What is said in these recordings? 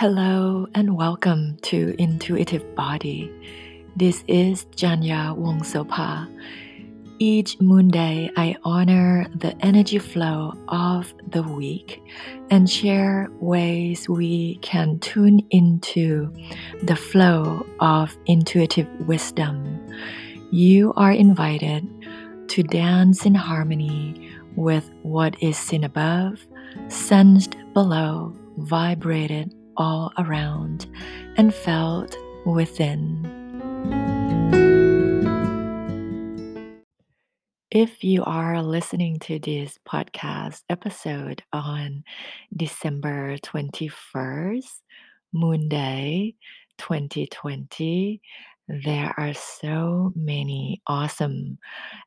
Hello and welcome to Intuitive Body. This is Janya Wong Wongsopa. Each moon day, I honor the energy flow of the week and share ways we can tune into the flow of intuitive wisdom. You are invited to dance in harmony with what is seen above, sensed below, vibrated all around, and felt within. If you are listening to this podcast episode on December 21st, Moon Day 2020, there are so many awesome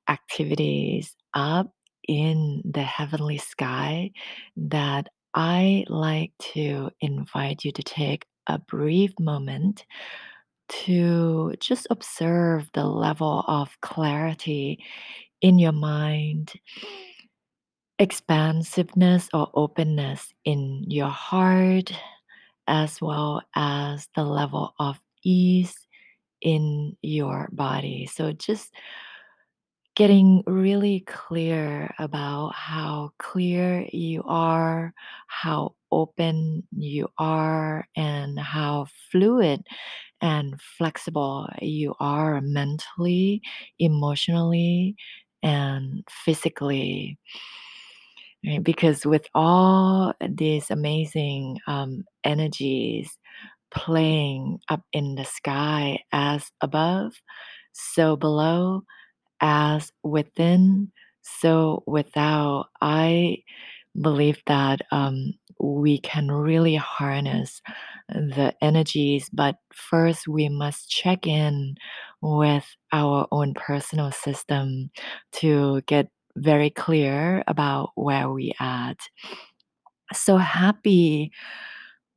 activities up in the heavenly sky that I like to invite you to take a brief moment to just observe the level of clarity in your mind, expansiveness or openness in your heart, as well as the level of ease in your body. So just getting really clear about how clear you are, how open you are, and how fluid and flexible you are mentally, emotionally, and physically. Right? Because with all these amazing um, energies playing up in the sky as above, so below, as within, so without, I believe that um, we can really harness the energies, but first we must check in with our own personal system to get very clear about where we at. So happy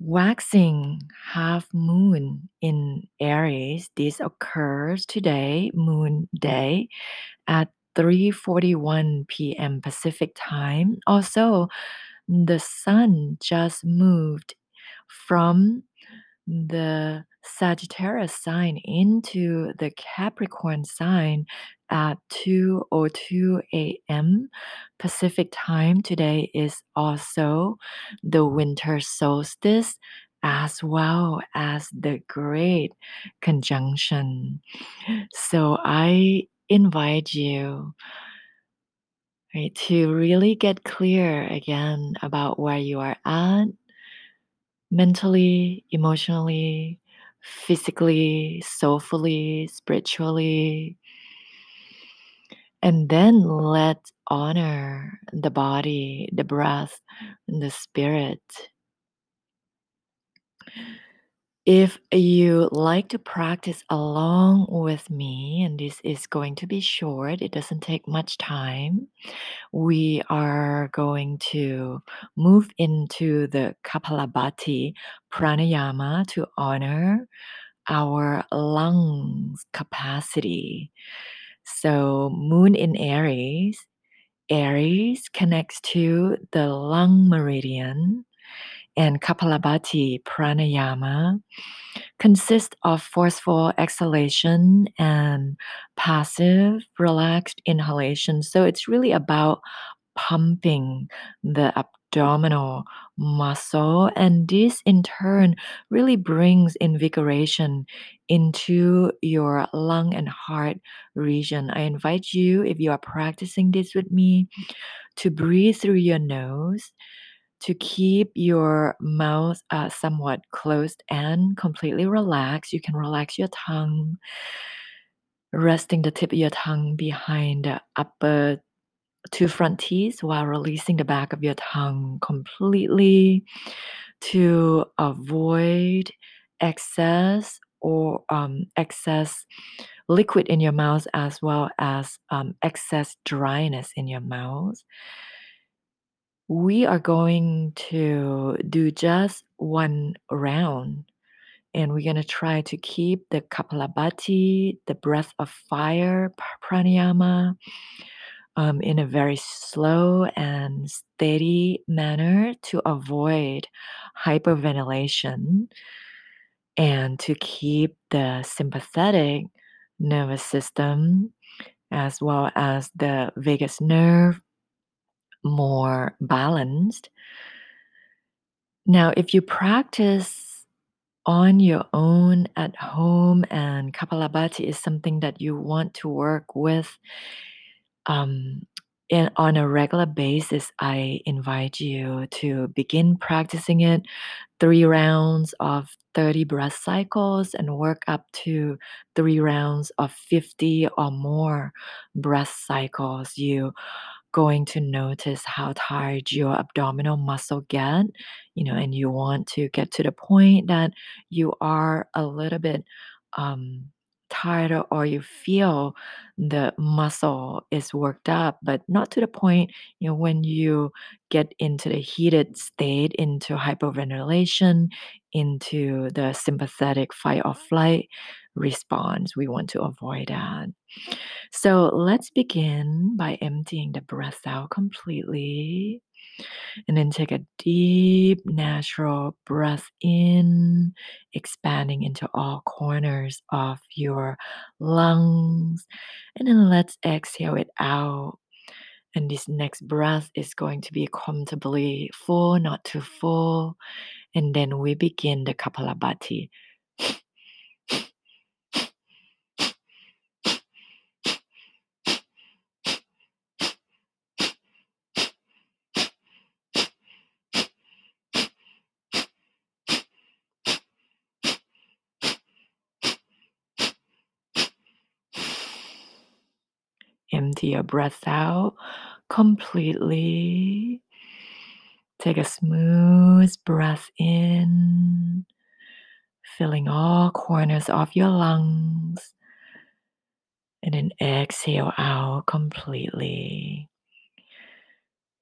waxing half moon in Aries. This occurs today, moon day, at 3:41 p.m. Pacific time. Also, the sun just moved from the Sagittarius sign into the Capricorn sign at 2:02 a.m. Pacific time. Today is also the winter solstice as well as the great conjunction. So I invite you right, to really get clear again about where you are at mentally, emotionally, physically, soulfully, spiritually. And then let honor the body, the breath, the spirit if you like to practice along with me, and this is going to be short, it doesn't take much time, we are going to move into the Kapalabhati pranayama to honor our lungs capacity. So, moon in Aries, Aries connects to the lung meridian and Kapalabhati pranayama consist of forceful exhalation and passive relaxed inhalation. So it's really about pumping the abdominal muscle and this in turn really brings invigoration into your lung and heart region. I invite you if you are practicing this with me to breathe through your nose to keep your mouth uh, somewhat closed and completely relaxed. You can relax your tongue, resting the tip of your tongue behind the upper two front teeth while releasing the back of your tongue completely to avoid excess or um, excess liquid in your mouth as well as um, excess dryness in your mouth we are going to do just one round and we're going to try to keep the Kapalabhati, the breath of fire pranayama, um, in a very slow and steady manner to avoid hyperventilation and to keep the sympathetic nervous system as well as the vagus nerve more balanced. Now, if you practice on your own at home and Kapalabhati is something that you want to work with um, in, on a regular basis, I invite you to begin practicing it three rounds of 30 breath cycles and work up to three rounds of 50 or more breath cycles. You going to notice how tired your abdominal muscle get you know and you want to get to the point that you are a little bit um, tired or you feel the muscle is worked up but not to the point you know when you get into the heated state into hyperventilation into the sympathetic fight or flight response we want to avoid that so let's begin by emptying the breath out completely. And then take a deep, natural breath in, expanding into all corners of your lungs. And then let's exhale it out. And this next breath is going to be comfortably full, not too full. And then we begin the Kapalabhati. Empty your breath out completely. Take a smooth breath in, filling all corners of your lungs. And then exhale out completely.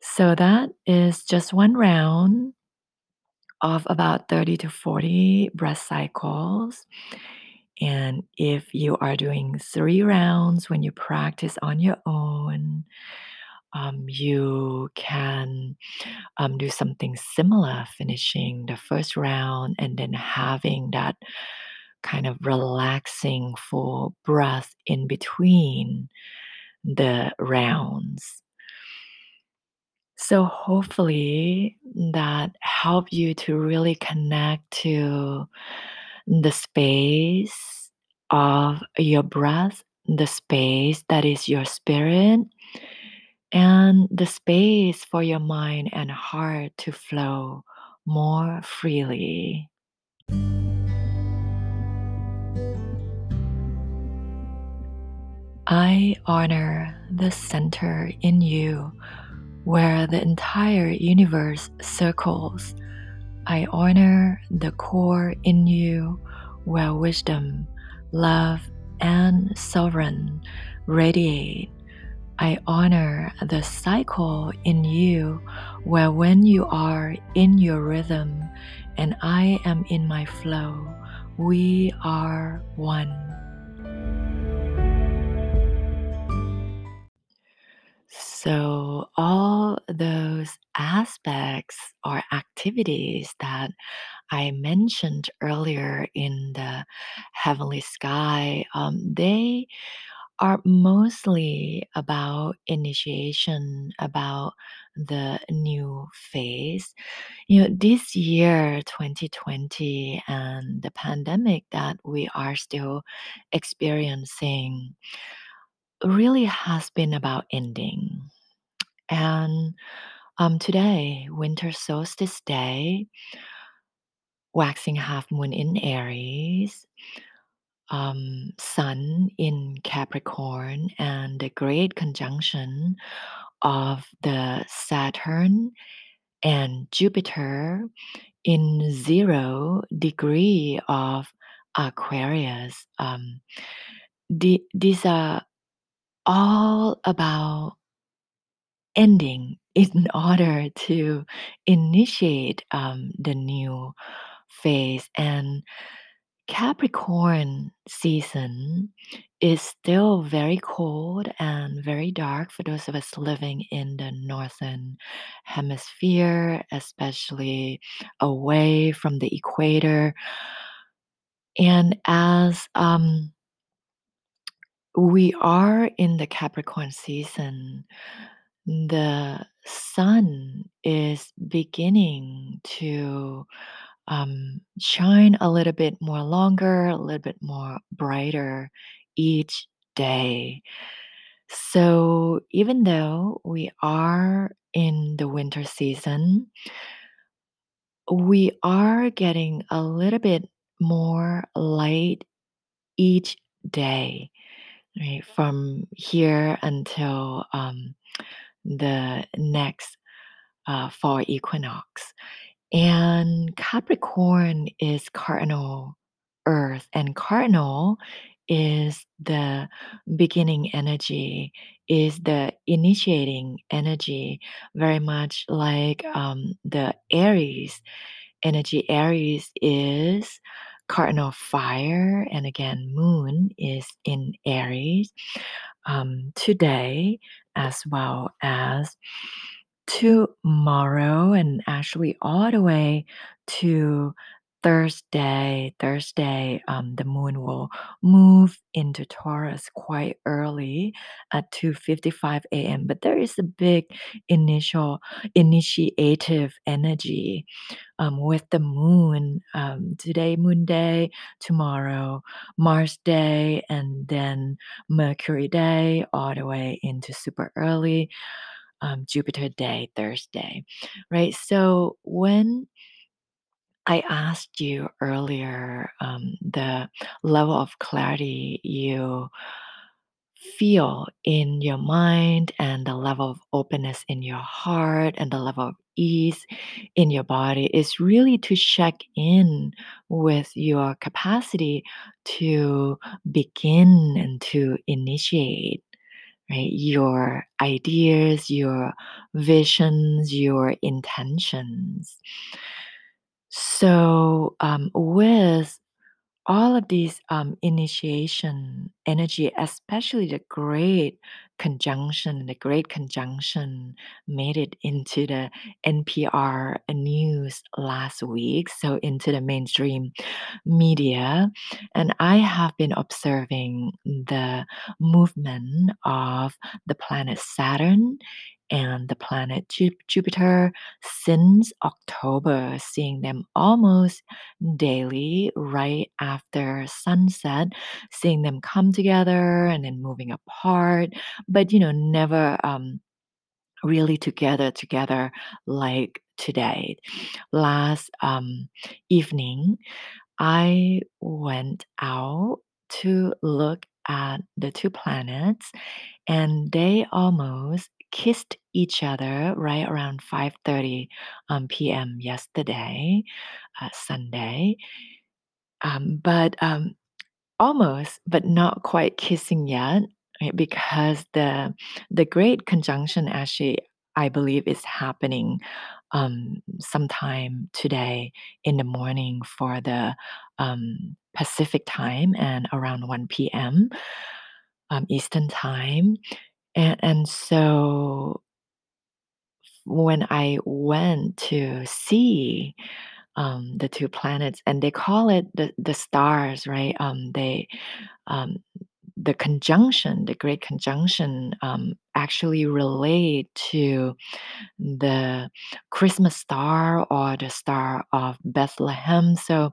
So that is just one round of about 30 to 40 breath cycles. And if you are doing three rounds when you practice on your own, um, you can um, do something similar, finishing the first round and then having that kind of relaxing full breath in between the rounds. So hopefully that help you to really connect to the space of your breath, the space that is your spirit, and the space for your mind and heart to flow more freely. I honor the center in you where the entire universe circles I honor the core in you where wisdom, love, and sovereign radiate. I honor the cycle in you where when you are in your rhythm and I am in my flow, we are one. So, all those aspects or activities that I mentioned earlier in the heavenly sky, um, they are mostly about initiation, about the new phase. You know, this year, 2020, and the pandemic that we are still experiencing really has been about ending. And um, today, winter solstice day, waxing half moon in Aries, um, sun in Capricorn, and the great conjunction of the Saturn and Jupiter in zero degree of Aquarius. Um, the, these are all about ending in order to initiate um, the new phase. And Capricorn season is still very cold and very dark for those of us living in the northern hemisphere, especially away from the equator. And as um, we are in the Capricorn season, the sun is beginning to um, shine a little bit more longer, a little bit more brighter each day. So, even though we are in the winter season, we are getting a little bit more light each day, right? From here until um, the next uh, fall equinox. And Capricorn is cardinal earth, and cardinal is the beginning energy, is the initiating energy, very much like um, the Aries energy. Aries is cardinal fire, and again, moon is in Aries um, today, as well as tomorrow and actually all the way to Thursday. Thursday, um, the moon will move into Taurus quite early at 2:55 a.m. But there is a big initial initiative energy um, with the moon. Um, today, Moon Day. Tomorrow, Mars Day, and then Mercury Day, all the way into super early um, Jupiter Day, Thursday, right? So when I asked you earlier um, the level of clarity you feel in your mind and the level of openness in your heart and the level of ease in your body is really to check in with your capacity to begin and to initiate right? Your ideas, your visions, your intentions. So, um, with all of these um, initiation energy, especially the great conjunction, the great conjunction made it into the NPR news last week, so into the mainstream media. And I have been observing the movement of the planet Saturn and the planet Jupiter since October, seeing them almost daily right after sunset, seeing them come together and then moving apart, but you know, never um, really together together like today. Last um, evening, I went out to look at the two planets and they almost kissed each other right around 5:30 um, p.m. yesterday, uh, Sunday. Um, but um, almost, but not quite kissing yet, right? Because the the great conjunction actually, I believe, is happening um, sometime today in the morning for the um, Pacific time and around 1 p.m. Um, Eastern time. And, and so when I went to see um, the two planets, and they call it the, the stars, right? Um, they um, the conjunction, the great conjunction, um, actually relate to the Christmas star or the star of Bethlehem. So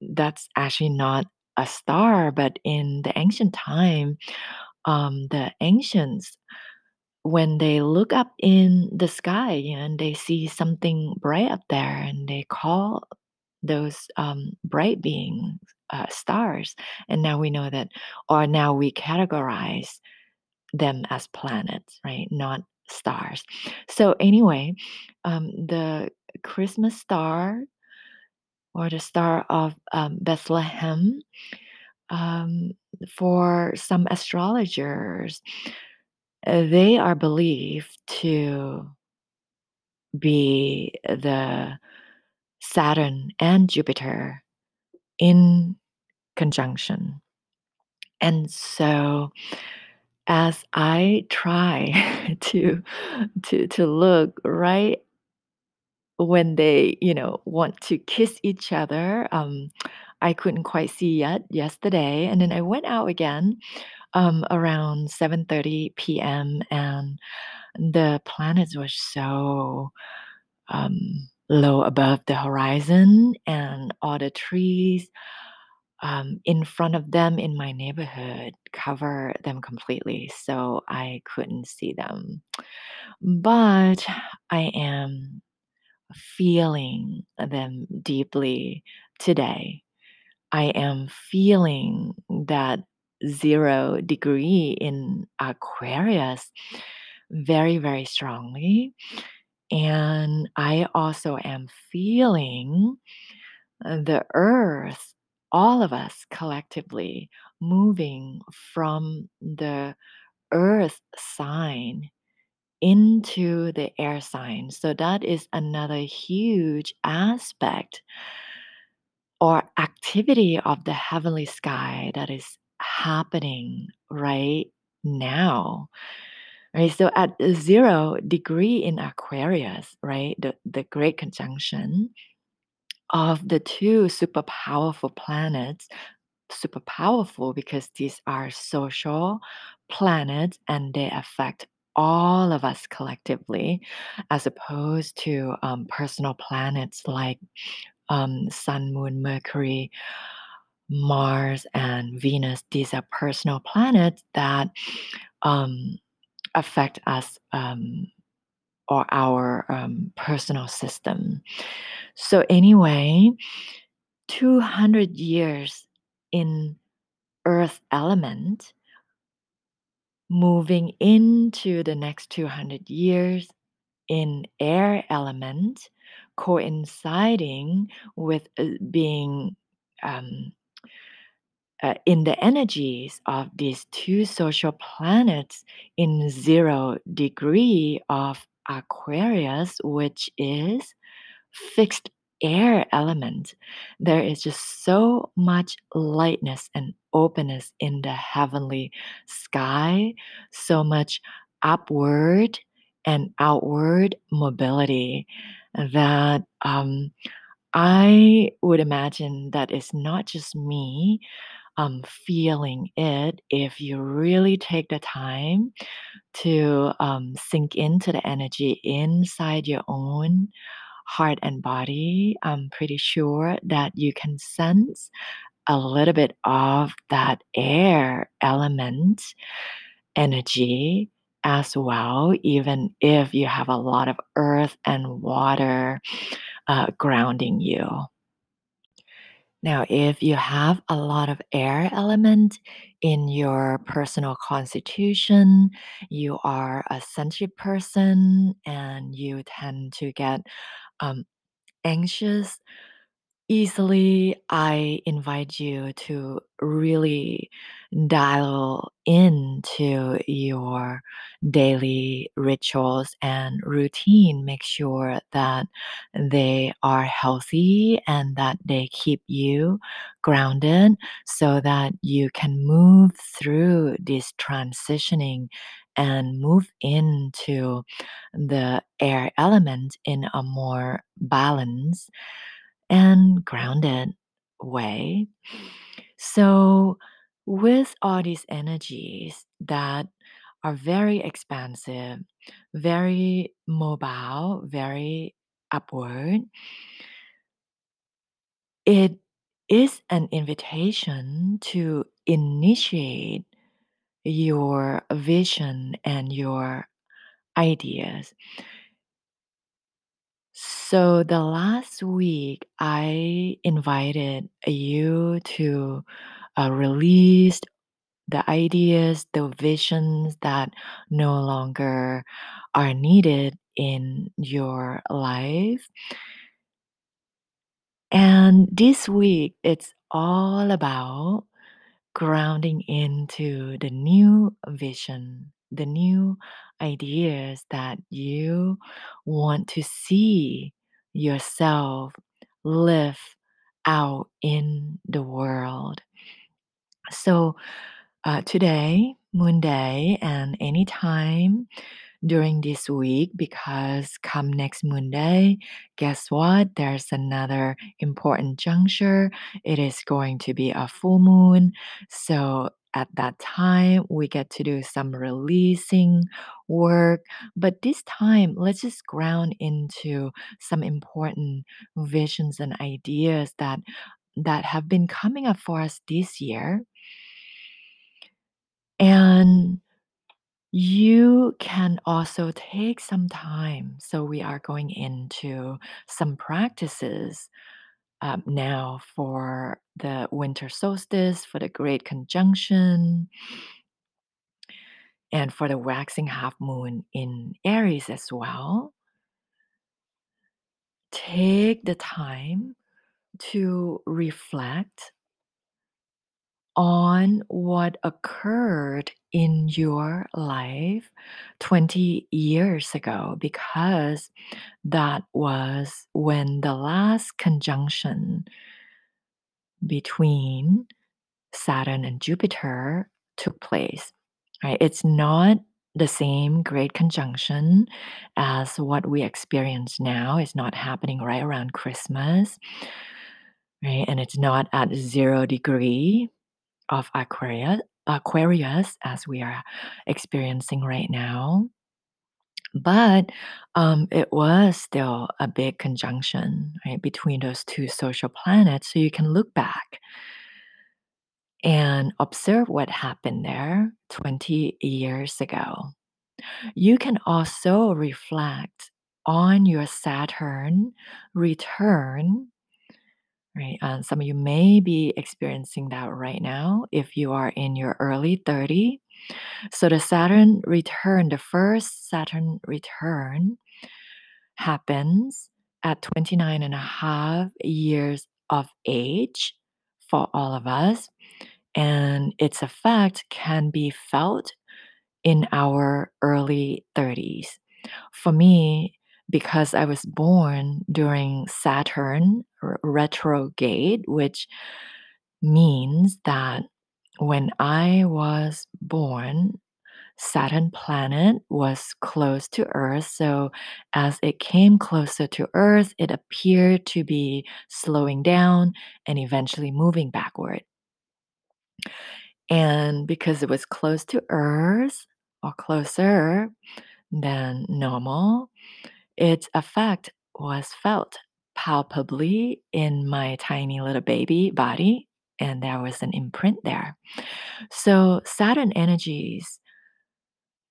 that's actually not a star, but in the ancient time, um, the ancients when they look up in the sky and they see something bright up there and they call those um, bright beings uh, stars and now we know that or now we categorize them as planets right not stars. So anyway um, the christmas star or the star of um, bethlehem um, for some astrologers uh, they are believed to be the Saturn and Jupiter in conjunction. And so as I try to to to look right when they, you know, want to kiss each other, um, I couldn't quite see yet yesterday, and then I went out again, um, around 7:30 PM, and the planets were so, um, low above the horizon, and all the trees, um, in front of them in my neighborhood cover them completely, so I couldn't see them. But I am feeling them deeply today. I am feeling that 0 degree in Aquarius very, very strongly, and I also am feeling, the Earth, all of us collectively moving from the Earth sign into the air sign, so that is another huge aspect or activity of the heavenly sky that is happening right now. Right, so at 0 degree in Aquarius, right, the the great conjunction of the 2 super powerful planets super powerful because these are social planets and they affect all of us collectively as opposed to, um, personal planets like, um, Sun, Moon, Mercury, Mars, and Venus. These are personal planets that, um, affect us, um, or our, um, personal system. So anyway, 200 years in earth element moving into the next 200 years in air element, coinciding with, uh, being, um uh, in the energies of these 2 social planets in 0 degree of Aquarius, which is fixed air element. There is just so much lightness and openness in the heavenly sky, so much upward and outward mobility that, um, I would imagine that it's not just me, um, feeling it. If you really take the time to, um, sink into the energy inside your own heart and body, I'm pretty sure that you can sense a little bit of that air element energy as well, even if you have a lot of earth and water, uh, grounding you. Now, if you have a lot of air element in your personal constitution, you are a sensitive person, and you tend to get, um, anxious easily, I invite you to really dial into your daily rituals and routine. Make sure that they are healthy and that they keep you grounded so that you can move through this transitioning and move into the air element in a more balanced and grounded way. So, with all these energies that are very expansive, very mobile, very upward it is an invitation to initiate your vision and your ideas. So, the last week, I invited you to, uh, release the ideas, the visions that no longer are needed in your life. And this week, it's all about grounding into the new vision, the new ideas that you want to see yourself live out in the world. So, uh, today, Moon Day, and anytime during this week, because come next Moon Day, guess what? There's another important juncture. It is going to be a full moon. So, at that time, we get to do some releasing work. But this time, let's just ground into some important visions and ideas that that have been coming up for us this year and you can also take some time. So, we are going into some practices um, now for the winter solstice, for the great conjunction, and for the waxing half moon in Aries as well. Take the time to reflect on what occurred in your life 20 years ago because that was when the last conjunction between Saturn and Jupiter took place. Right? It's not the same great conjunction as what we experience now. It's not happening right around Christmas, right? And it's not at zero degree of Aquarius, Aquarius as we are experiencing right now. But um, it was still a big conjunction right, between those two social planets. So you can look back and observe what happened there 20 years ago. You can also reflect on your Saturn return Right. Some of you may be experiencing that right now if you are in your early 30. So the Saturn return, the first Saturn return happens at 29 and a half years of age for all of us. And its effect can be felt in our early 30s. For me, because I was born during Saturn retrograde, which means that when I was born, Saturn planet was close to Earth. So, as it came closer to Earth, it appeared to be slowing down and eventually moving backward. And because it was close to Earth or closer than normal, its effect was felt palpably in my tiny little baby body, and there was an imprint there. So, Saturn energies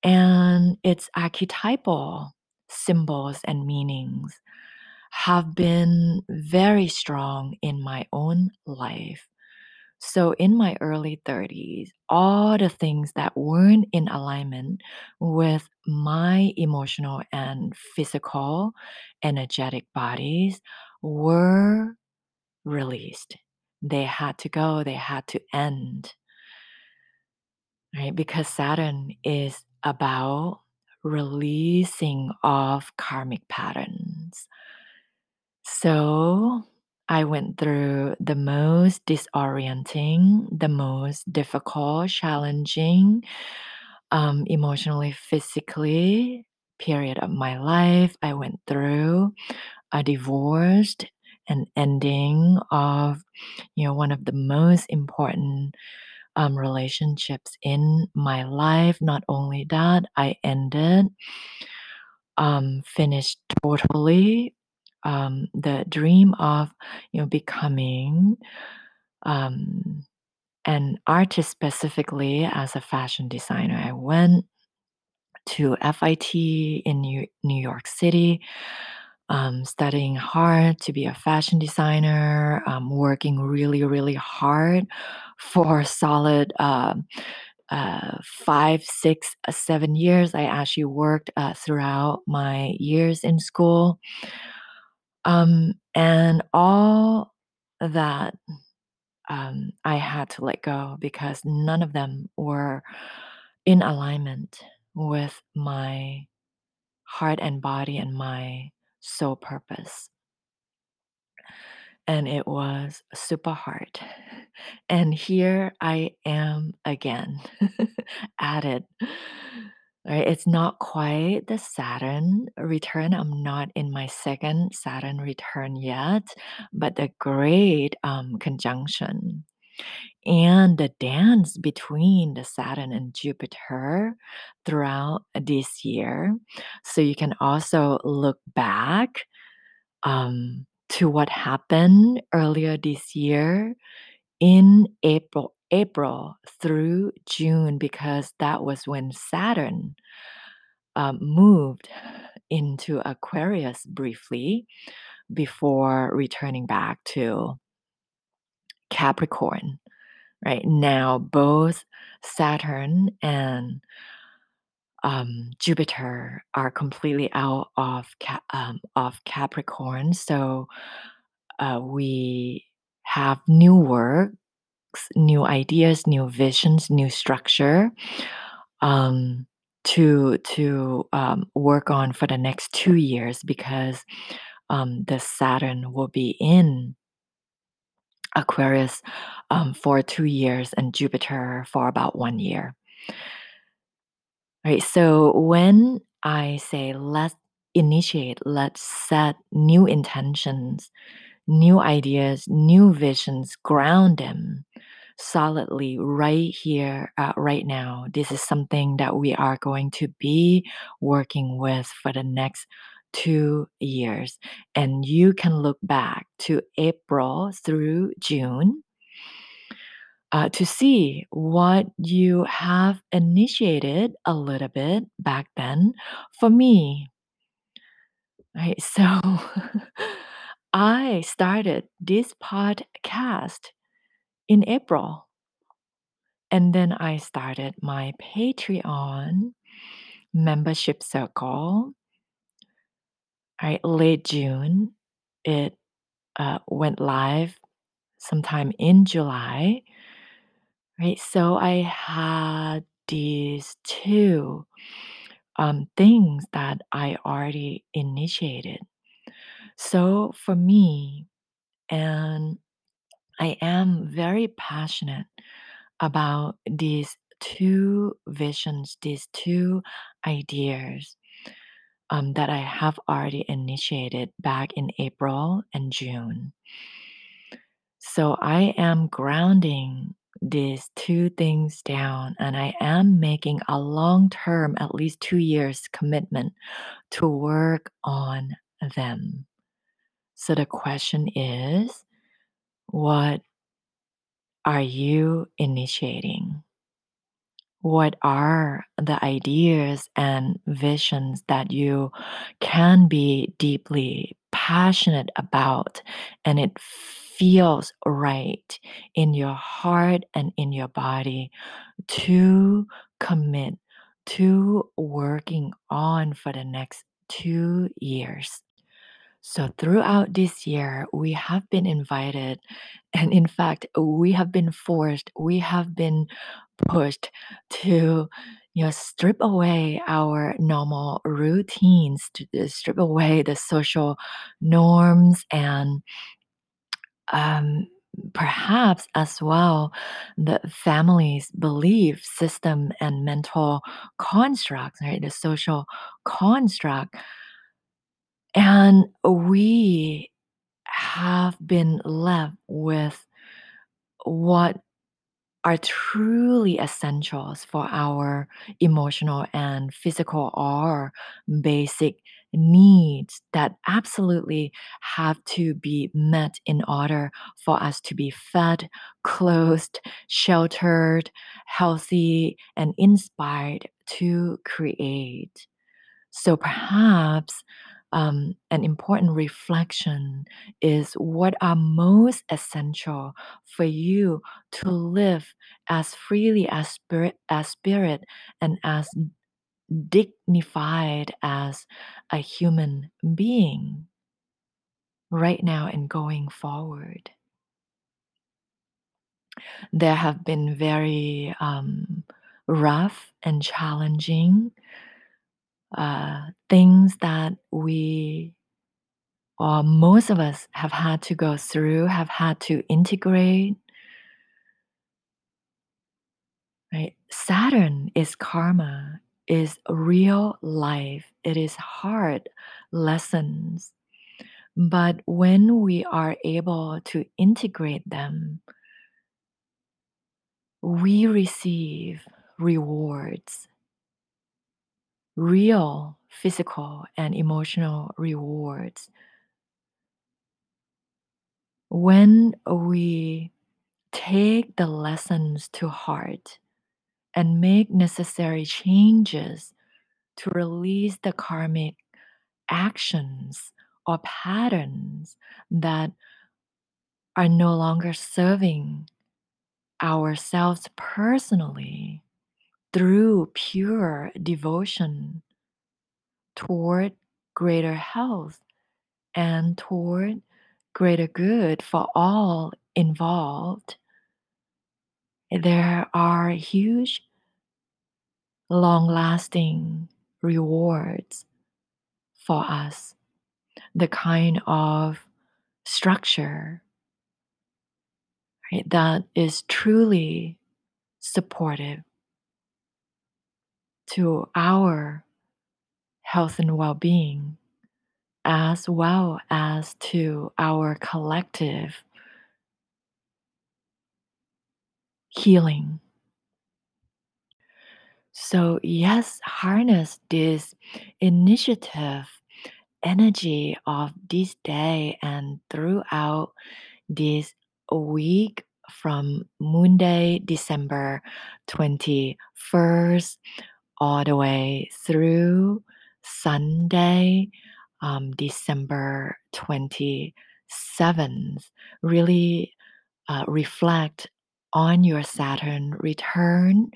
and its archetypal symbols and meanings have been very strong in my own life. So, in my early 30s, all the things that weren't in alignment with my emotional and physical, energetic bodies were released. They had to go, they had to end, right? Because Saturn is about releasing of karmic patterns. So, I went through the most disorienting, the most difficult, challenging, um, emotionally, physically period of my life. I went through a divorce, an ending of, you know, one of the most important um, relationships in my life. Not only that, I ended, um, finished totally um, the dream of you know becoming um, an artist specifically as a fashion designer. I went to fit in new, new york city um, studying hard to be a fashion designer um, working really really hard for solid um, uh, uh, seven years. I actually worked uh, throughout my years in school um, and all that um, I had to let go because none of them were in alignment with my heart and body and my soul purpose. and it was super hard. And here I am again at it. Right? It's not quite the Saturn return. I'm not in my second Saturn return yet, but the great um, conjunction and the dance between the Saturn and Jupiter throughout this year. So you can also look back um, to what happened earlier this year in April, April through June, because that was when Saturn um, moved into Aquarius briefly before returning back to Capricorn. Right now, both Saturn and um, Jupiter are completely out of um, of Capricorn, so uh, we have new works, new ideas, new visions, new structure um, to to um, work on for the next two years because um, the Saturn will be in Aquarius um, for two years and Jupiter for about one year. Right. So when I say let's initiate, let's set new intentions, new ideas, new visions, ground them solidly right here, uh, right now. This is something that we are going to be working with for the next two years. And you can look back to April through June uh, to see what you have initiated a little bit back then for me. Right. So I started this podcast in April. And then I started my Patreon membership circle. Right, late June. It uh, went live sometime in July. Right, so I had these two um, things that I already initiated. So for me, and I am very passionate about these two visions, these two ideas um, that I have already initiated back in April and June. So I am grounding these two things down and I am making a long term, at least two years commitment to work on them. So the question is what are you initiating? What are the ideas and visions that you can be deeply passionate about and it feels right in your heart and in your body to commit to working on for the next two years? So, throughout this year, we have been invited, and in fact, we have been forced, we have been pushed to you know strip away our normal routines to uh, strip away the social norms and um, perhaps as well the family's belief system and mental constructs right? The social construct and we have been left with what are truly essentials for our emotional and physical or basic needs that absolutely have to be met in order for us to be fed, clothed, sheltered, healthy, and inspired to create. So perhaps um, an important reflection is what are most essential for you to live as freely as spirit, as spirit and as dignified as a human being right now and going forward. There have been very um, rough and challenging uh, things that we or most of us have had to go through, have had to integrate, right? Saturn is karma, is real life. It is hard lessons. But when we are able to integrate them, we receive rewards, real physical and emotional rewards. When we take the lessons to heart and make necessary changes to release the karmic actions or patterns that are no longer serving ourselves personally through pure devotion toward greater health and toward greater good for all involved, there are huge, long lasting rewards for us. The kind of structure right, that is truly supportive to our health and well being, as well as to our collective healing. So, yes, harness this initiative energy of this day and throughout this week from Monday, December 21st, all the way through Sunday, um, December 27th. Really uh, reflect on your Saturn return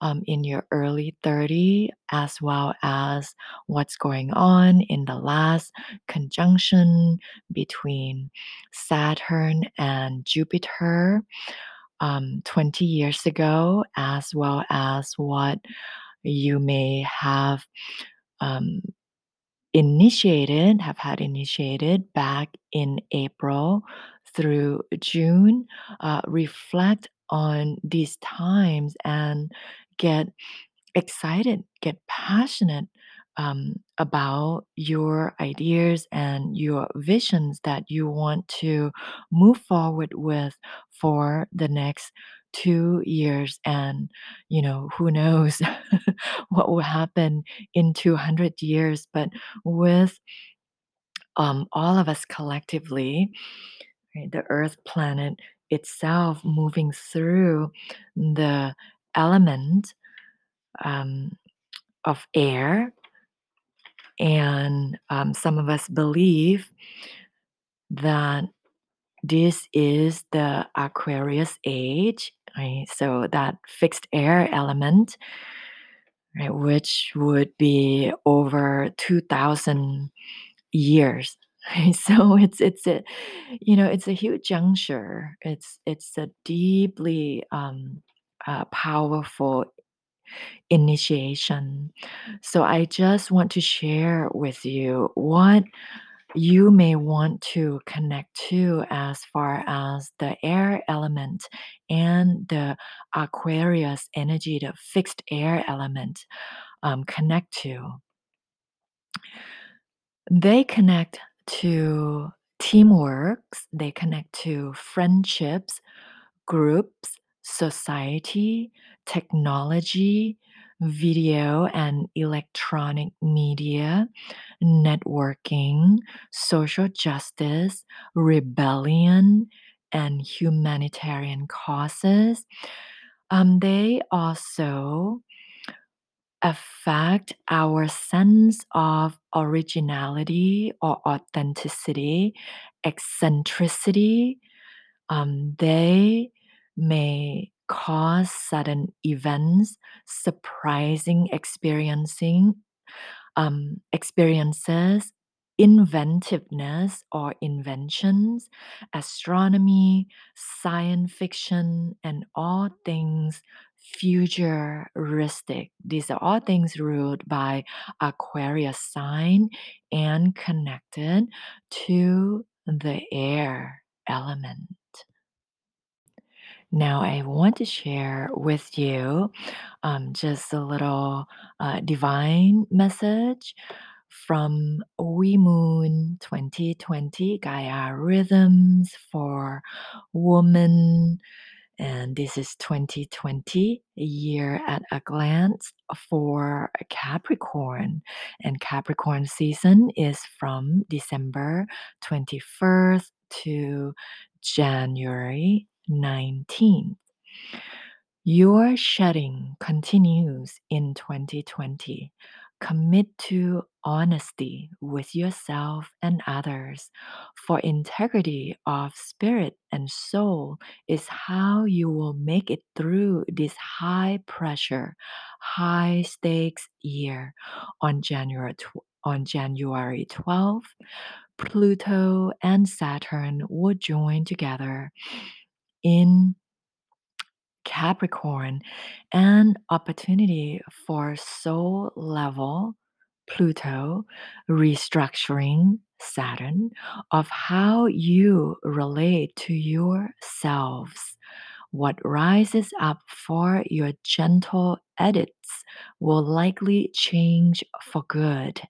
um, in your early 30 as well as what's going on in the last conjunction between Saturn and Jupiter um, 20 years ago, as well as what you may have um, initiated, have had initiated back in April through June. Uh, reflect on these times and get excited, get passionate um, about your ideas and your visions that you want to move forward with for the next two years. And, you know, who knows what will happen in 200 years. But with um, all of us collectively, right, the Earth planet itself moving through the element um, of air. And um, some of us believe that this is the Aquarius age, right? So that fixed air element, right, which would be over 2000 years. Right? So it's it's a you know it's a huge juncture. It's it's a deeply um, uh, powerful initiation. So I just want to share with you what you may want to connect to as far as the air element and the Aquarius energy, the fixed air element, um, connect to. They connect to teamworks, they connect to friendships, groups, society, technology, video and electronic media, networking, social justice, rebellion, and humanitarian causes. Um, they also affect our sense of originality or authenticity, eccentricity. Um, they may cause sudden events, surprising experiencing um, experiences, inventiveness or inventions, astronomy, science fiction, and all things futuristic. These are all things ruled by Aquarius sign and connected to the air element. Now, I want to share with you um, just a little uh, divine message from We Moon 2020 Gaia Rhythms for Woman and this is 2020, a year at a glance for Capricorn. And Capricorn season is from December 21st to January 19th. Your shedding continues in 2020. Commit to honesty with yourself and others, for integrity of spirit and soul is how you will make it through this high pressure, high stakes year. On January tw- on January 12th, Pluto and Saturn will join together in Capricorn, an opportunity for soul level Pluto restructuring Saturn of how you relate to yourselves. What rises up for your gentle edits will likely change for good.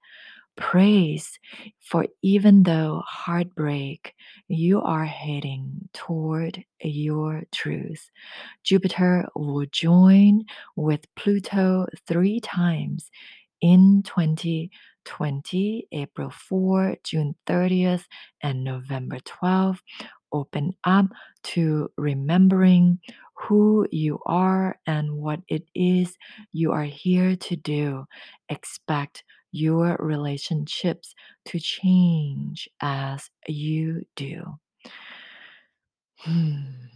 Praise for even though heartbreak, you are heading toward your truth. Jupiter will join with Pluto three times in 2020, April 4, June 30th, and November 12th. Open up to remembering who you are and what it is you are here to do. Expect your relationships to change as you do. Hmm.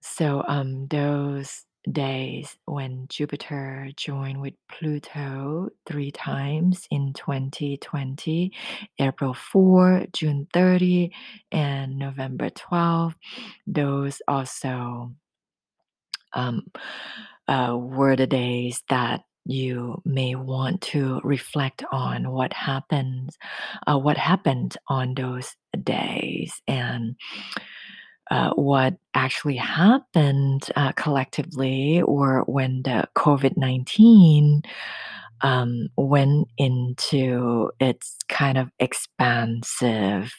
So, um, those days when Jupiter joined with Pluto three times in 2020, April 4, June 30, and November 12, those also um, uh, were the days that you may want to reflect on what happens, uh, what happened on those days, and uh, what actually happened uh, collectively, or when the COVID nineteen um, went into its kind of expansive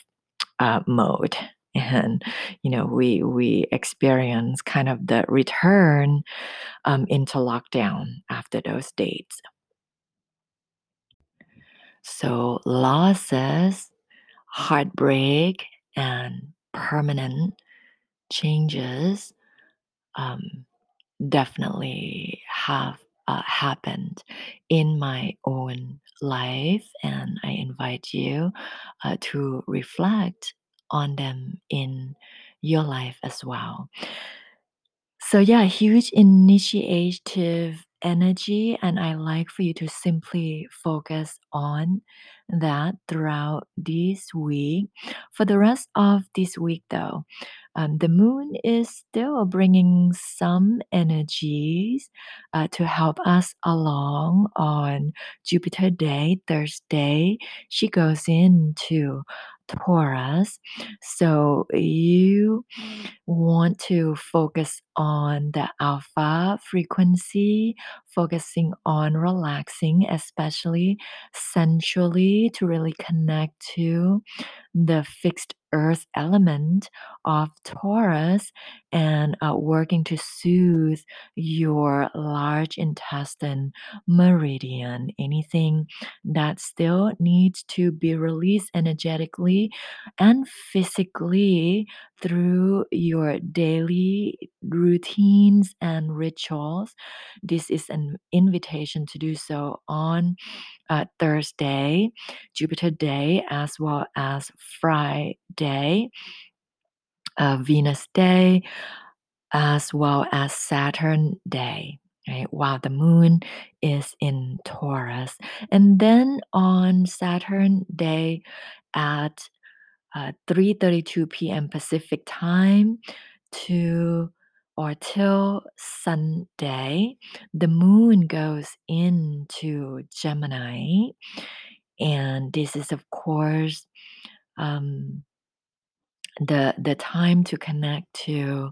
uh, mode and you know we we experience kind of the return um, into lockdown after those dates. So losses heartbreak and permanent changes um, definitely have uh, happened in my own life, and I invite you uh, to reflect on them in your life as well. So, yeah, huge initiative energy, and I like for you to simply focus on that throughout this week. For the rest of this week, though, um, the moon is still bringing some energies uh, to help us along on Jupiter Day, Thursday. She goes into Taurus. So you mm. want to focus on the alpha frequency, focusing on relaxing, especially sensually, to really connect to the fixed earth element of Taurus and uh, working to soothe your large intestine meridian. Anything that still needs to be released energetically and physically through your daily routines and rituals. This is an invitation to do so on uh, Thursday, Jupiter Day, as well as Friday, uh, Venus Day, as well as Saturn Day. Right, while the moon is in Taurus. And then on Saturn Day at uh, 3:32 p.m. Pacific time to or till Sunday, the moon goes into Gemini. And this is, of course, um, the the time to connect to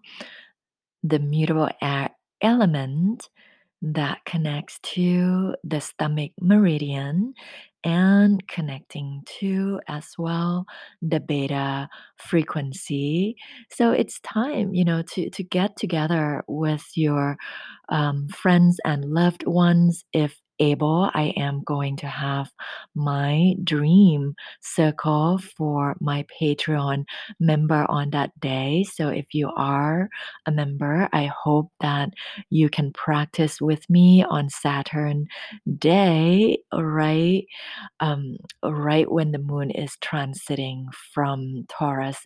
the mutable air element that connects to the stomach meridian and connecting to as well the beta frequency. So it's time you know to to get together with your um, friends and loved ones if able i am going to have my dream circle for my patreon member on that day. So if you are a member i hope that you can practice with me on saturn day right um, right when the moon is transiting from Taurus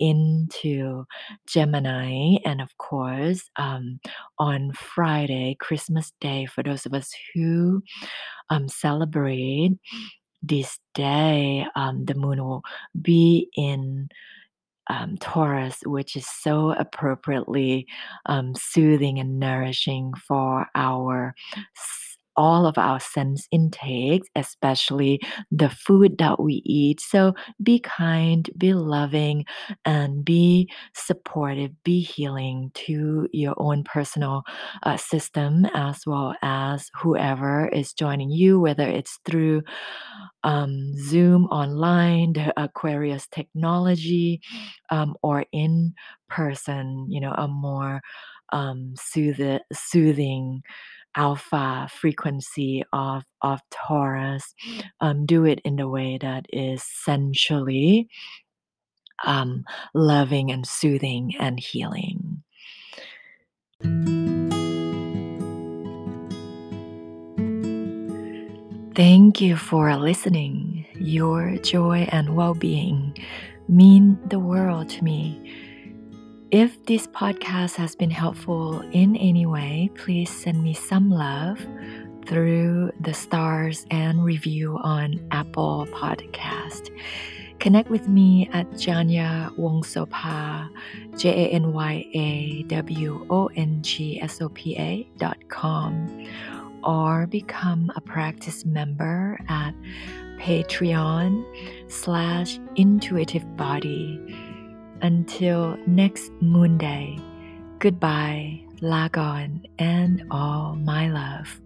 into Gemini. And of course, um, on Friday, Christmas Day, for those of us who um, celebrate this day, um, the moon will be in um, Taurus, which is so appropriately um, soothing and nourishing for our all of our sense intakes, especially the food that we eat. So be kind, be loving, and be supportive, be healing to your own personal uh, system as well as whoever is joining you, whether it's through um, Zoom online, the Aquarius technology, um, or in person, you know, a more um, sooth- soothing alpha frequency of, of Taurus. Um, do it in the way that is sensually um, loving and soothing and healing. Thank you for listening. Your joy and well being mean the world to me. If this podcast has been helpful in any way, please send me some love through the stars and review on Apple Podcast. Connect with me at Janya Wongsopa, J A N Y A W O N G S O P A dot com or become a practice member at Patreon slash intuitive body. Until next moon day, goodbye, lagon, and all my love.